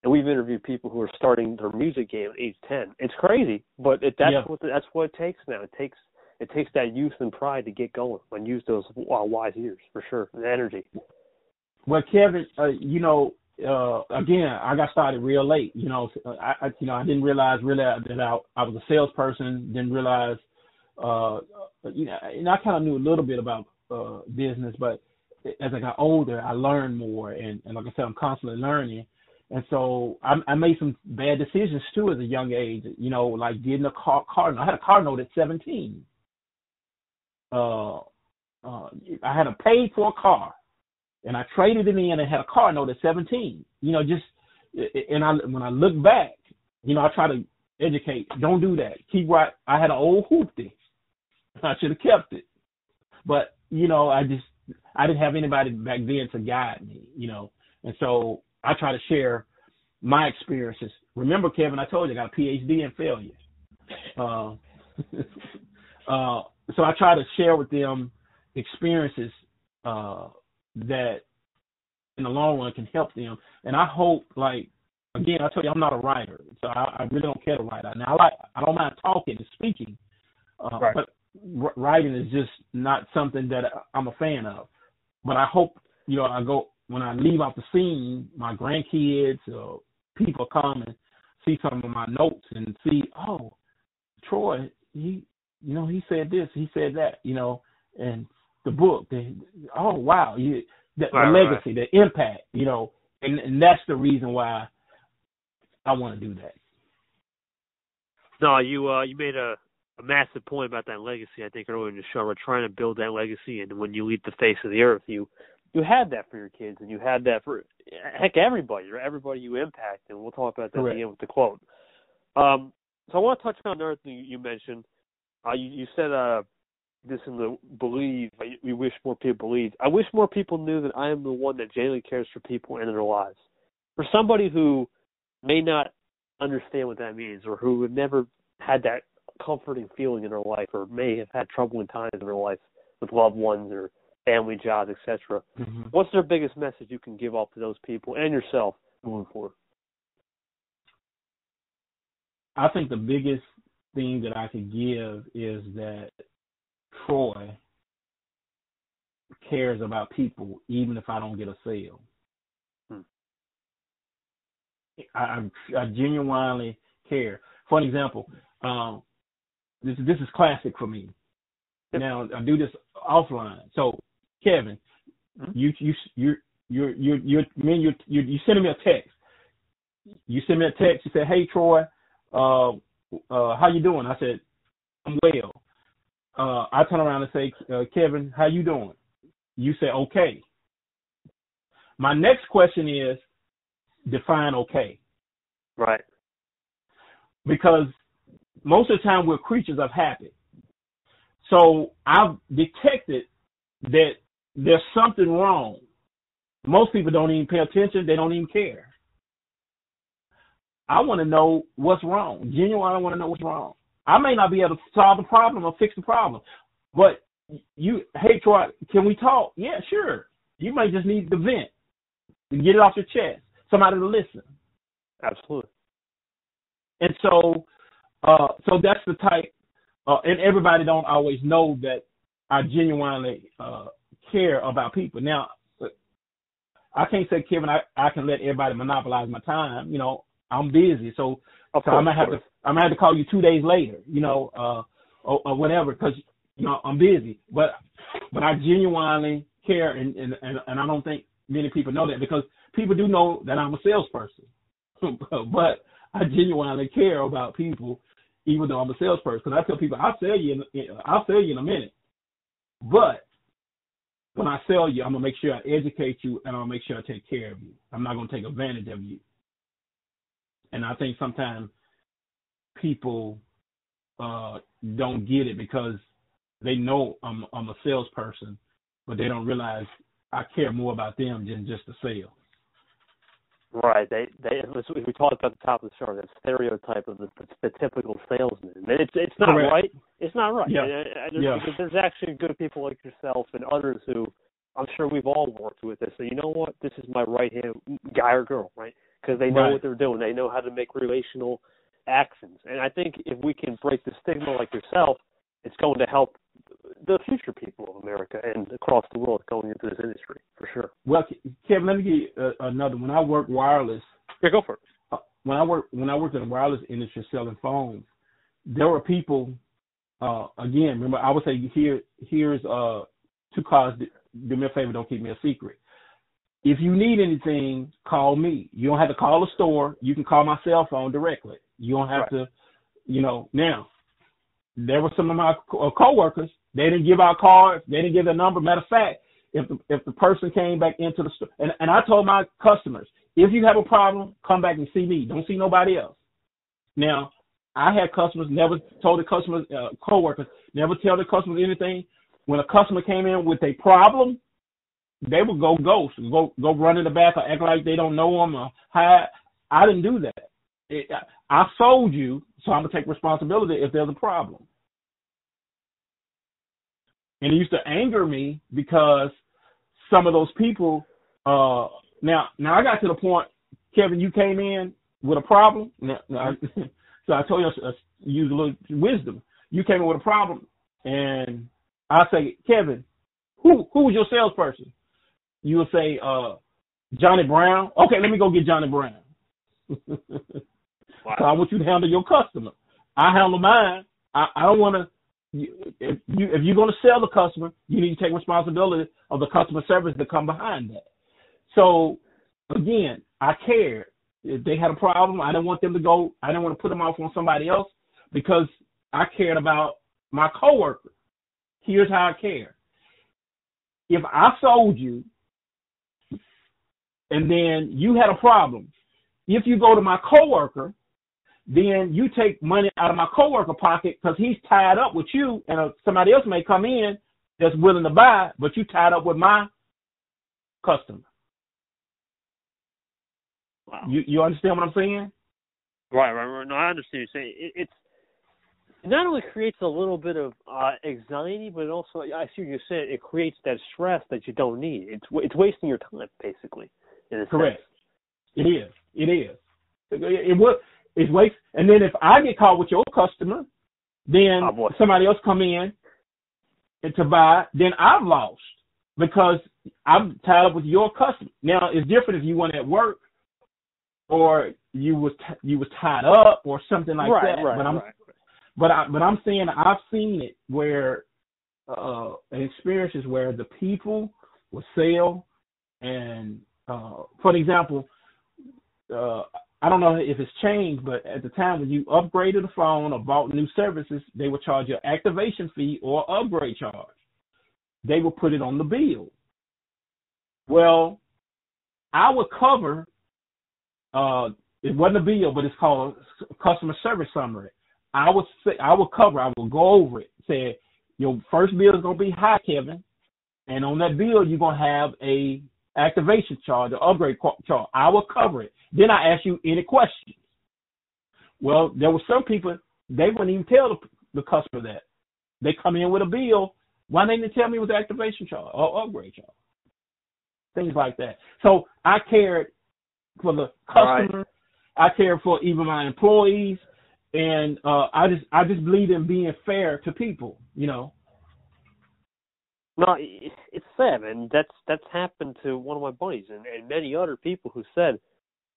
and we've interviewed people who are starting their music game at age ten. It's crazy, but it, that's Yeah. what that's what it takes now. It takes it takes that youth and pride to get going and use those uh, wise years for sure, the energy. Well, Kevin, uh, you know, uh, again, I got started real late. You know, I, I you know I didn't realize really that I, I was a salesperson. Didn't realize, uh, you know, and I kind of knew a little bit about uh, business, but as I got older, I learned more, and, and like I said, I'm constantly learning. And so I, I made some bad decisions too as a young age. You know, like getting a car, car. I had a car note at 17. Uh, uh, I had a paid for a car and I traded it in and had a car note at 17. You know, just and I when I look back, you know, I try to educate. Don't do that. Keep right. I had an old hoopty. I should have kept it, but you know, I just I didn't have anybody back then to guide me. You know, and so I try to share my experiences. Remember, Kevin, I told you I got a PhD in failure. Uh, uh, so I try to share with them experiences uh, that in the long run can help them. And I hope, like, again, I tell you, I'm not a writer, so I, I really don't care to write. Now, I like, I don't mind talking and speaking, uh, Right. but w- writing is just not something that I'm a fan of. But I hope, you know, I go when I leave off the scene, my grandkids or people come and see some of my notes and see, oh, Troy, he, you know, he said this, he said that, you know, and the book, the, oh wow, you, the, Right, the right. legacy, the impact, you know, and, and that's the reason why I want to do that. No, you uh you made a, a massive point about that legacy. I think earlier in the show, we're trying to build that legacy, and when you leave the face of the earth, you you had that for your kids, and you had that for heck everybody, right? everybody you impact, and we'll talk about that Correct. again with the quote. Um, so I want to touch on another thing you mentioned. Uh, you, you said uh this in the believe. We wish more people believed. I wish more people knew that I am the one that genuinely cares for people and their lives. For somebody who may not understand what that means, or who have never had that comforting feeling in their life, or may have had troubling times in their life with loved ones or family, jobs, etc. Mm-hmm. What's their biggest message you can give off to those people and yourself moving forward? I think the biggest thing that I could give is that Troy cares about people even if I don't get a sale. Hmm. I, I, genuinely care. For an example, um, this this is classic for me. Yep. Now I do this offline. So Kevin, Mhm. you you you you you you you you you sending me a text. You send me a text. You said, "Hey Troy, uh, uh, how you doing?" I said, "I'm well." Uh, I turn around and say, uh, "Kevin, how you doing?" You say, "Okay." My next question is, define okay Right. because most of the time we're creatures of habit. So I've detected that there's something wrong. Most people don't even pay attention, they don't even care. I want to know what's wrong. Genuinely, I want to know what's wrong. I may not be able to solve the problem or fix the problem, but you, hey Troy, can we talk? Yeah, sure. You may just need to vent, get it off your chest, somebody to listen. Absolutely. And so, uh, so that's the type, uh, and everybody don't always know that I genuinely uh, care about people. Now, I can't say Kevin, I, I can let everybody monopolize my time. You know, I'm busy, so Of so course, I might have to course. I might have to call you two days later. You know, uh, or, or whatever, because you know I'm busy. But but I genuinely care, and, and and and I don't think many people know that because people do know that I'm a salesperson, but I genuinely care about people, even though I'm a salesperson. Because I tell people I'll sell you, in, I'll sell you in a minute, but when I sell you, I'm gonna make sure I educate you and I'll make sure I take care of you. I'm not gonna take advantage of you. And I think sometimes people uh don't get it because they know I'm I'm a salesperson, but they don't realize I care more about them than just the sale. Right. They they we talked about the top of the show that stereotype of the, the, typical salesman. And it's it's not Correct. right. It's not right. Yeah. And I, I just, Yeah. There's actually good people like yourself and others who I'm sure we've all worked with this. So you know what? This is my right hand guy or girl, right? Because they know Right. what they're doing. They know how to make relational actions. And I think if we can break the stigma like yourself, it's going to help the future people of America and across the world going into this industry for sure. Well, Kevin, let me give you uh, another. When I worked wireless, Yeah, go for it. uh, when I worked when I worked in the wireless industry selling phones, there were people. Uh, again, remember I would say here here's uh two calls. Do me a favor, don't keep me a secret. If you need anything, call me. You don't have to call the store. You can call my cell phone directly. You don't have Right. to, you know. Now, there were some of my co- uh, coworkers. They didn't give out cards. They didn't give their number. Matter of fact, if the, if the person came back into the store, and, and I told my customers, if you have a problem, come back and see me. Don't see nobody else. Now, I had customers never told the customers, uh, coworkers, never tell the customers anything. When a customer came in with a problem, they would go ghost, go go run in the back or act like they don't know them or hide. I didn't do that. It, I sold you, so I'm gonna take responsibility if there's a problem. And it used to anger me because some of those people. Uh, now, now I got to the point, Kevin, you came in with a problem. Now, now, so I told you I use a little wisdom. You came in with a problem, and I say, Kevin, who who was your salesperson? You will say, uh, Johnny Brown. Okay, let me go get Johnny Brown. Wow. So I want you to handle your customer. I handle mine. I, I don't want to. If you if you're going to sell the customer, you need to take responsibility of the customer service that come behind that. So again, I cared. If they had a problem, I didn't want them to go. I didn't want to put them off on somebody else because I cared about my coworker. Here's how I care. If I sold you and then you had a problem, if you go to my coworker, then you take money out of my coworker pocket because he's tied up with you, and uh, somebody else may come in that's willing to buy, but you tied up with my customer. Wow. You you understand what I'm saying? Right, right, right. No, I understand you're saying. It, it's it not only creates a little bit of uh, anxiety, but it also I see what you're saying. It creates that stress that you don't need. It's it's wasting your time, basically. Correct. Sense. It is. It is. It, it would. It's waste. And then if I get caught with your customer, then Oh, somebody else come in and to buy, then I've lost because I'm tied up with your customer. Now it's different if you went at work or you was t- you was tied up or something like right, that. right, but I'm right. but I but I'm saying I've seen it where uh experiences where the people will sell and uh for example, uh I don't know if it's changed, but at the time when you upgraded the phone or bought new services, they would charge you an activation fee or upgrade charge. They would put it on the bill. Well, I would cover uh it wasn't a bill, but it's called a customer service summary. I would say I would cover, I would go over it, say your first bill is gonna be high, Kevin, and on that bill you're gonna have a activation charge or upgrade charge. I will cover it. Then I ask you any questions. Well, there were some people they wouldn't even tell the, the customer that. They come in with a bill. Why didn't they tell me it was activation charge or upgrade charge? Things like that. So I cared for the customer. Right. I cared for even my employees, and uh, I just I just believe in being fair to people. You know. No, it's sad, and that's that's happened to one of my buddies and, and many other people who said,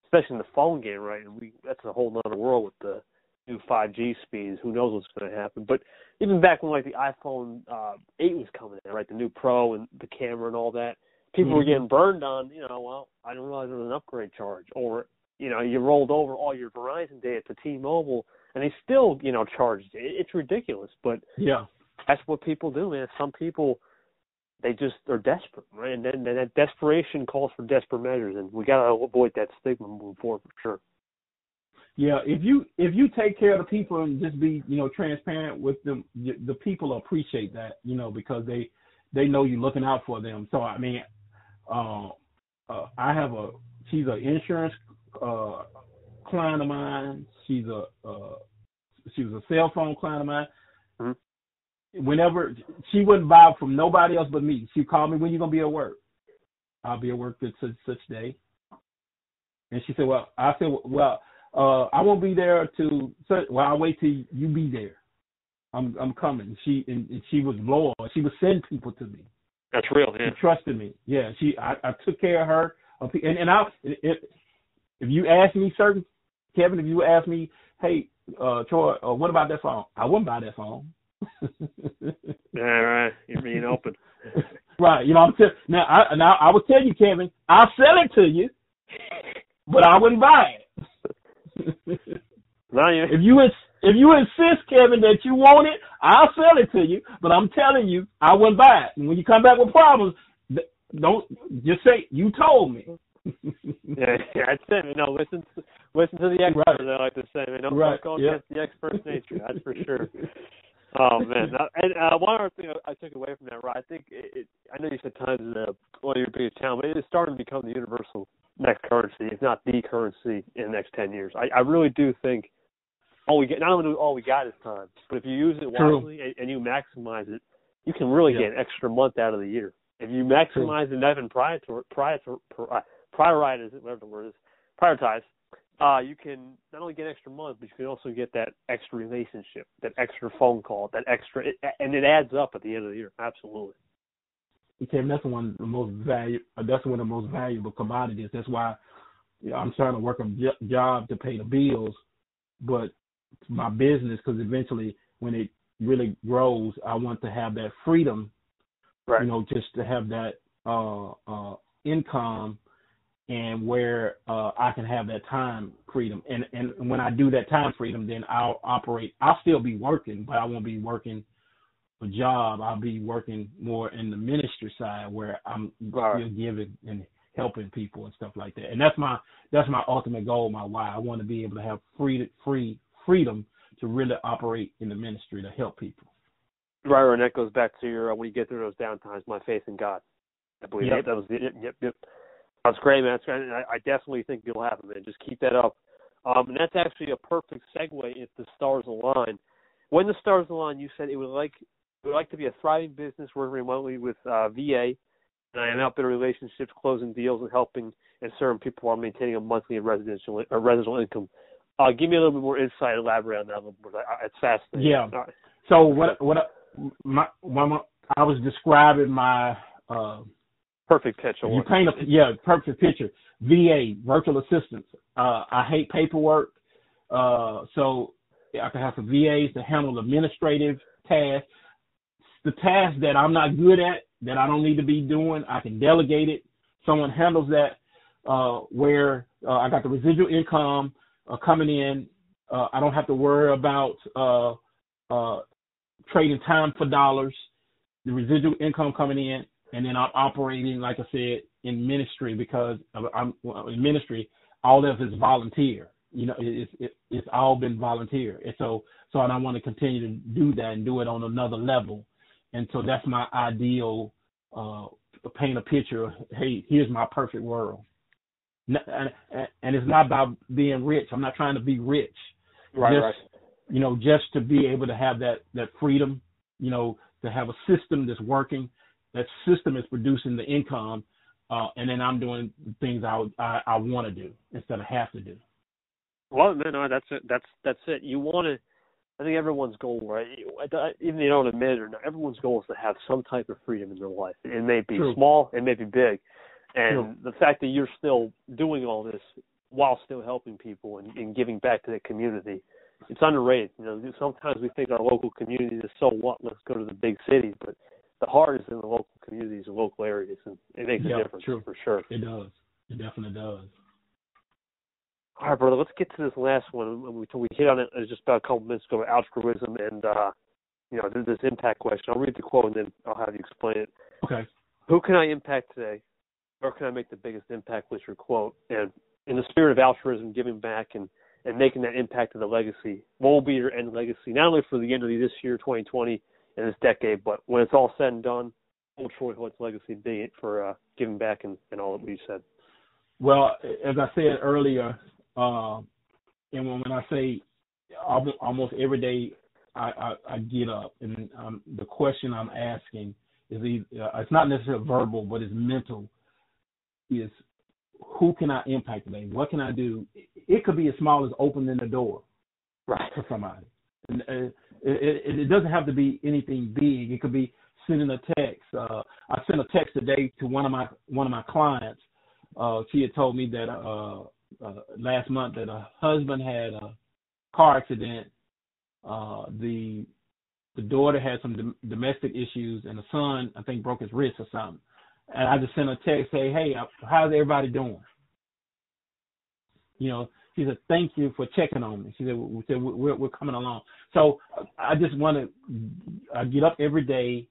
especially in the phone game, right? And we that's a whole nother world with the new 5G speeds. Who knows what's going to happen? But even back when like the iPhone uh, 8 was coming in, right? The new Pro and the camera and all that, people were Mhm. getting burned on. You know, well, I didn't realize there was an upgrade charge, or you know, you rolled over all your Verizon data to T-Mobile, and they still, you know, charged. It- It's ridiculous, but Yeah. that's what people do, man. Some people they just are desperate, right? And then and that desperation calls for desperate measures, and we gotta avoid that stigma moving forward for sure. Yeah, if you if you take care of the people and just be you know transparent with them, the people appreciate that you know because they they know you're looking out for them. So I mean, uh, uh, I have a she's an insurance uh, client of mine. She's a uh, she was a cell phone client of mine. Whenever she wouldn't buy from nobody else but me, she called me when you gonna be at work. I'll be at work this such such day. And she said, well, I said, well, uh, I won't be there to. Well, I'll wait till you be there. I'm I'm coming. She and, and she was loyal. She would send people to me. That's real. Yeah. She trusted me. Yeah. She I, I took care of her. And and I if if you ask me certain Kevin, if you ask me, hey, uh, Troy, uh, what about that phone? I wouldn't buy that phone. yeah, right. You're being open. right. You know, I'm t- now. I now I will tell you, Kevin. I'll sell it to you, but I wouldn't buy it. no, you. If you if you insist, Kevin, that you want it, I'll sell it to you. But I'm telling you, I wouldn't buy it. And when you come back with problems, don't just say you told me. yeah, that's it. You know, listen, to, listen to the experts. Right. They like to say, man, don't, right. don't go yep. against the expert's nature. That's for sure. Oh man, and uh, one other thing I took away from that, right? I think it, it, I know you said times is uh, one of your biggest challenges, but it is starting to become the universal next currency, if not the currency in the next ten years. I, I really do think all we get, not only all we got is time, but if you use it wisely and, and, you maximize it, you can really yeah. get an extra month out of the year. If you maximize True. and even prior prior prioritize it, whatever the word is, prioritize, uh, you can not only get extra month, but you can also get that extra relationship, that extra phone call, that extra, it, and it adds up at the end of the year. Absolutely. Okay, that's one of the most value. That's one of the most valuable commodities. That's why you know, I'm trying to work a job to pay the bills, but my business because eventually when it really grows, I want to have that freedom. Right. You know, just to have that uh, uh, income and where uh, I can have that time freedom. And and when I do that time freedom, then I'll operate. I'll still be working, but I won't be working a job. I'll be working more in the ministry side where I'm right. still giving and helping people and stuff like that. And that's my that's my ultimate goal, my why. I want to be able to have free free freedom to really operate in the ministry to help people. Right, and that goes back to your uh, when you get through those downtimes, my faith in God. I believe yep. that, that was the yep, yep. That's great, man. That's great. I, I definitely think you'll have it, man. Just keep that up. Um, and that's actually a perfect segue if the stars align. When the stars align, you said it would like it would like to be a thriving business working remotely with uh, VA, and I am helping relationships, closing deals, and helping and serving people while maintaining a monthly and residential or residential income. Uh, give me a little bit more insight, elaborate on that a little. I, it's fascinating. Yeah. Right. So what what my, my I was describing my uh, Perfect pitch. You paint a yeah, perfect picture. VA, virtual assistants. Uh, I hate paperwork, uh, so I can have some VAs to handle administrative tasks. The tasks that I'm not good at, that I don't need to be doing, I can delegate it. Someone handles that. Uh, where uh, I got the residual income uh, coming in. Uh, I don't have to worry about uh, uh, trading time for dollars. The residual income coming in and then I'm operating, like I said, in ministry because I'm in ministry. All of is volunteer. You know, it's it, it's all been volunteer, and so so I want to continue to do that and do it on another level, and so that's my ideal. Uh, paint a picture. Of, hey, here's my perfect world, and, and it's not about being rich. I'm not trying to be rich. Right, just, right. You know, just to be able to have that that freedom. You know, to have a system that's working that system is producing the income, uh, and then I'm doing things I I, I want to do instead of have to do. Well, no, no, that's it. That's that's it. You want to. I think everyone's goal, right? Even you don't admit it or not, everyone's goal is to have some type of freedom in their life. It may be True. small, it may be big, and True. the fact that you're still doing all this while still helping people and, and giving back to the community, it's underrated. You know, sometimes we think our local community is so what. Let's go to the big cities, but the heart is in the local communities and local areas, and it makes yeah, a difference true. for sure. It does. It definitely does. All right, brother. Let's get to this last one. We we hit on it just about a couple minutes ago. Altruism and uh, you know this impact question. I'll read the quote and then I'll have you explain it. Okay. Who can I impact today? Where can I make the biggest impact with your quote? And in the spirit of altruism, giving back and and making that impact to the legacy. What will be your end legacy? Not only for the end of this year, 2020, in this decade. But when it's all said and done, what will Troy Holt's legacy be it for uh, giving back and, and all that we said? Well, as I said earlier, uh, and when, when I say almost, every day I, I, I get up, and um, the question I'm asking is either, uh, it's not necessarily verbal, but it's mental. Is who can I impact today? What can I do? It could be as small as opening the door right. for somebody. And, uh, it, it, doesn't have to be anything big. It could be sending a text. Uh, I sent a text today to one of my one of my clients. Uh, she had told me that uh, uh, last month that her husband had a car accident. Uh, the the daughter had some dom- domestic issues, and the son I think broke his wrist or something. And I just sent a text, say, "Hey, how's everybody doing?" You know, she said, "Thank you for checking on me." She said, "We said we're we're coming along." So I just want to I get up every day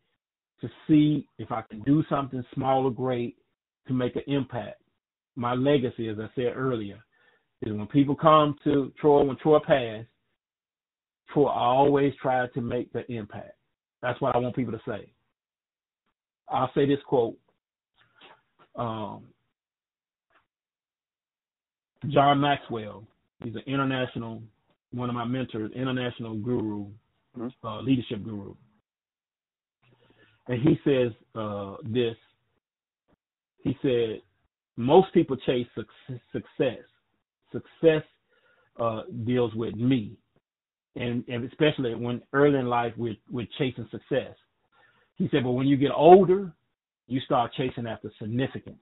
to see if I can do something small or great to make an impact. My legacy, as I said earlier, is when people come to Troy, when Troy passed, Troy always tried to make the impact. That's what I want people to say. I'll say this quote. Um, John Maxwell, he's an international, one of my mentors, international guru, mm-hmm. uh, leadership guru. And he says uh, this. He said, most people chase success. Success uh, deals with me, and, and especially when early in life we're, we're chasing success. He said, but when you get older, you start chasing after significance.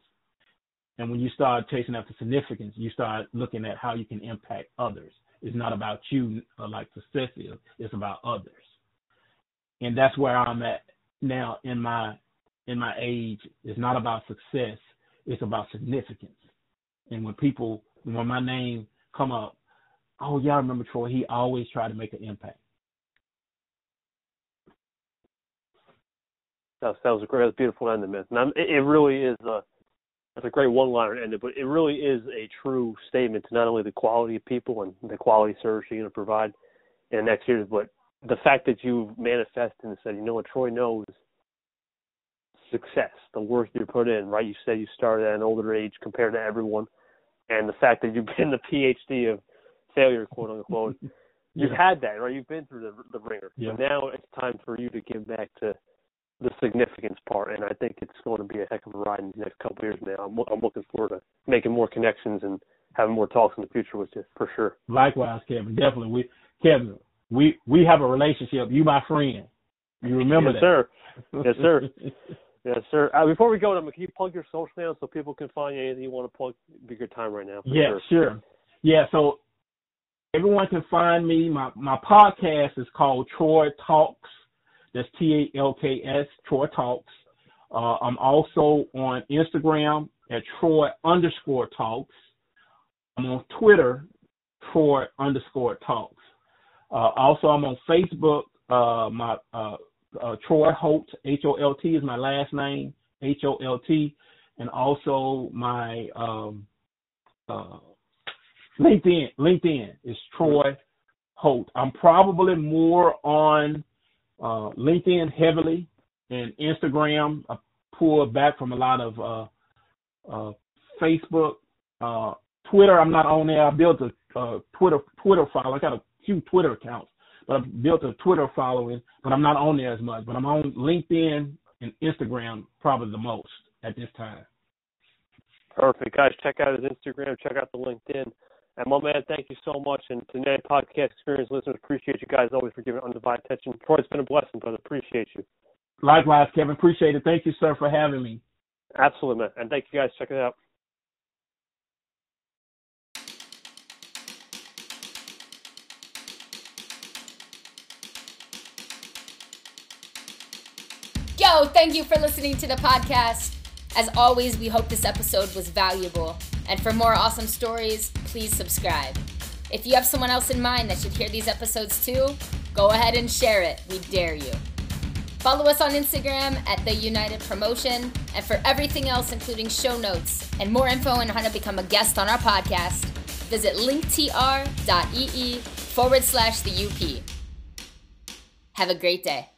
And when you start chasing after significance, you start looking at how you can impact others. It's not about you uh, like success is, it's about others. And that's where I'm at now in my in my age. It's not about success, it's about significance. And when people when my name come up, oh y'all remember Troy, he always tried to make an impact. That was, that was a great, that beautiful. And it, it really is a that's a great one-liner to end it, but it really is a true statement to not only the quality of people and the quality service you're going to provide in the next years, but the fact that you've manifested and said, you know what, Troy knows success, the work you put in, right? You said you started at an older age compared to everyone, and the fact that you've been the PhD of failure, quote unquote. You've had that, right? You've been through the the ringer. Yeah. So now it's time for you to give back to the significance part, and I think it's going to be a heck of a ride in the next couple of years. Now, I'm, I'm looking forward to making more connections and having more talks in the future with you for sure. Likewise, Kevin. Definitely, we Kevin, we we have a relationship. You my friend. You remember yes, that? Sir. Yes, sir. yes, sir. Uh, before we go, can you plug your social now so people can find you? Anything you want to plug? Be good time right now. Yeah, sure. sure. Yeah, so everyone can find me. My my podcast is called Troy Talks. That's T A L K S, Troy Talks. Uh, I'm also on Instagram at Troy underscore Talks. I'm on Twitter, Troy underscore Talks. Uh, also, I'm on Facebook. Uh, my uh, uh, Troy Holt, H O L T is my last name, H O L T, and also my um, uh, LinkedIn. LinkedIn is Troy Holt. I'm probably more on uh, LinkedIn heavily and Instagram. I pull back from a lot of uh, uh, Facebook, uh, Twitter. I'm not on there. I built a Twitter Twitter file. I got a few Twitter accounts, but I've built a Twitter following. But I'm not on there as much. But I'm on LinkedIn and Instagram probably the most at this time. Perfect, guys. Check out his Instagram. Check out the LinkedIn. And my man, thank you so much. And to Net Podcast Experience listeners, appreciate you guys always for giving undivided attention. Troy, it's been a blessing, brother. Appreciate you. Likewise, Kevin. Appreciate it. Thank you, sir, for having me. Absolutely, man. And thank you guys. Check it out. Yo, thank you for listening to the podcast. As always, we hope this episode was valuable. And for more awesome stories, please subscribe. If you have someone else in mind that should hear these episodes too, go ahead and share it. We dare you. Follow us on Instagram at The United Promotion. And for everything else, including show notes and more info on how to become a guest on our podcast, visit linktr.ee forward slash the UP. Have a great day.